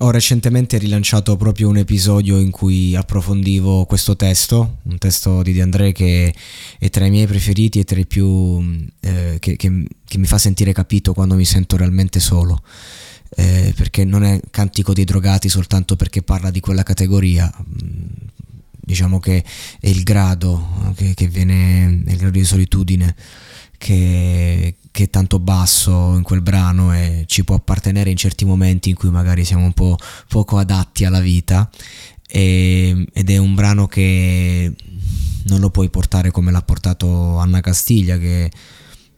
Ho recentemente rilanciato proprio un episodio in cui approfondivo questo testo, un testo di De André che è tra i miei preferiti e tra i più eh, che, che, che mi fa sentire capito quando mi sento realmente solo. Eh, perché non è cantico dei drogati soltanto perché parla di quella categoria, diciamo che è il grado che, che viene, è il grado di solitudine che, che, è tanto basso in quel brano e ci può appartenere in certi momenti in cui magari siamo un po' poco adatti alla vita. E, ed è un brano che non lo puoi portare come l'ha portato Anna Castiglia che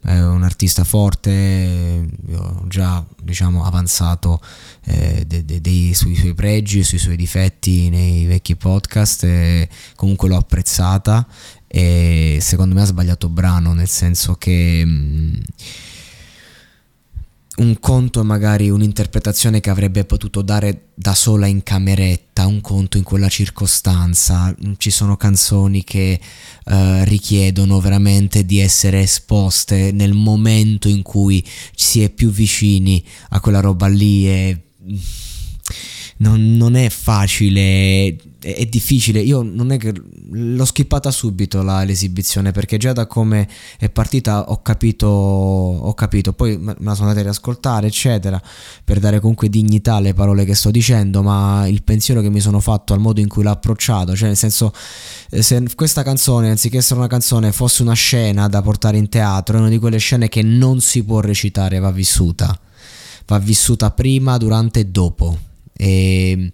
è un artista forte, ho già diciamo, avanzato eh, de, de, de, sui suoi pregi e sui suoi difetti nei vecchi podcast, comunque l'ho apprezzata e secondo me ha sbagliato brano, nel senso che... Mh, mm, un conto è magari un'interpretazione che avrebbe potuto dare da sola in cameretta, un conto in quella circostanza. Ci sono canzoni che uh, richiedono veramente di essere esposte nel momento in cui si è più vicini a quella roba lì e non, non è facile è, difficile. Io non è che l'ho skippata subito la, l'esibizione perché già da come è partita ho capito, ho capito. Poi me la sono andata a riascoltare, eccetera, per dare comunque dignità alle parole che sto dicendo. Ma il pensiero che mi sono fatto al modo in cui l'ho approcciato, cioè nel senso, eh, se questa canzone, anziché essere una canzone, fosse una scena da portare in teatro, è una di quelle scene che non si può recitare, va vissuta. Va vissuta prima, durante e dopo e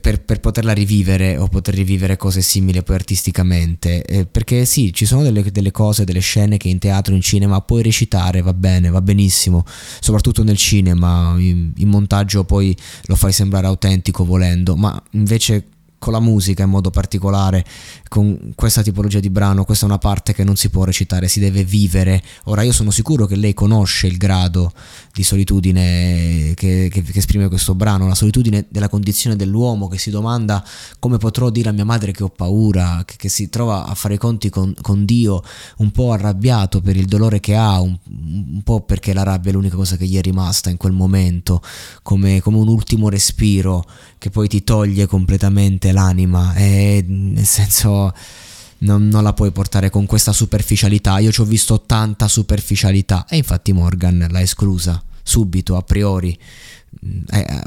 per, per, poterla rivivere o poter rivivere cose simili poi artisticamente. Eh, perché sì ci sono delle, delle, cose delle scene che in teatro in cinema puoi recitare va bene va benissimo. Soprattutto nel cinema in, in montaggio poi lo fai sembrare autentico volendo ma invece con la musica in modo particolare, con questa tipologia di brano, questa è una parte che non si può recitare, si deve vivere. Ora io sono sicuro che lei conosce il grado di solitudine che, che, che esprime questo brano, la solitudine della condizione dell'uomo che si domanda come potrò dire a mia madre che ho paura, che, che si trova a fare i conti con, con, Dio un po' arrabbiato per il dolore che ha, un, un, po' perché la rabbia è l'unica cosa che gli è rimasta in quel momento, come, come un ultimo respiro che poi ti toglie completamente l'anima e nel senso non, non, la puoi portare con questa superficialità. Io ci ho visto tanta superficialità e infatti Morgan l'ha esclusa subito, a priori. Eh, eh,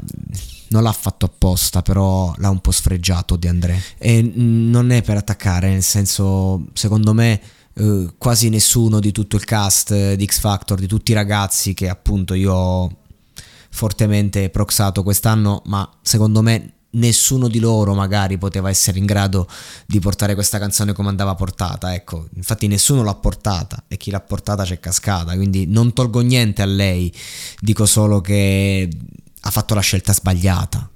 non l'ha fatto apposta, però l'ha un po' sfregiato di André. E non è per attaccare, nel senso, secondo me. Eh, quasi nessuno di tutto il cast di X Factor, di tutti i ragazzi che appunto io ho fortemente proxato quest'anno, ma secondo me nessuno di loro magari poteva essere in grado di portare questa canzone come andava portata, ecco, infatti nessuno l'ha portata e chi l'ha portata c'è cascata, quindi non tolgo niente a lei, dico solo che ha fatto la scelta sbagliata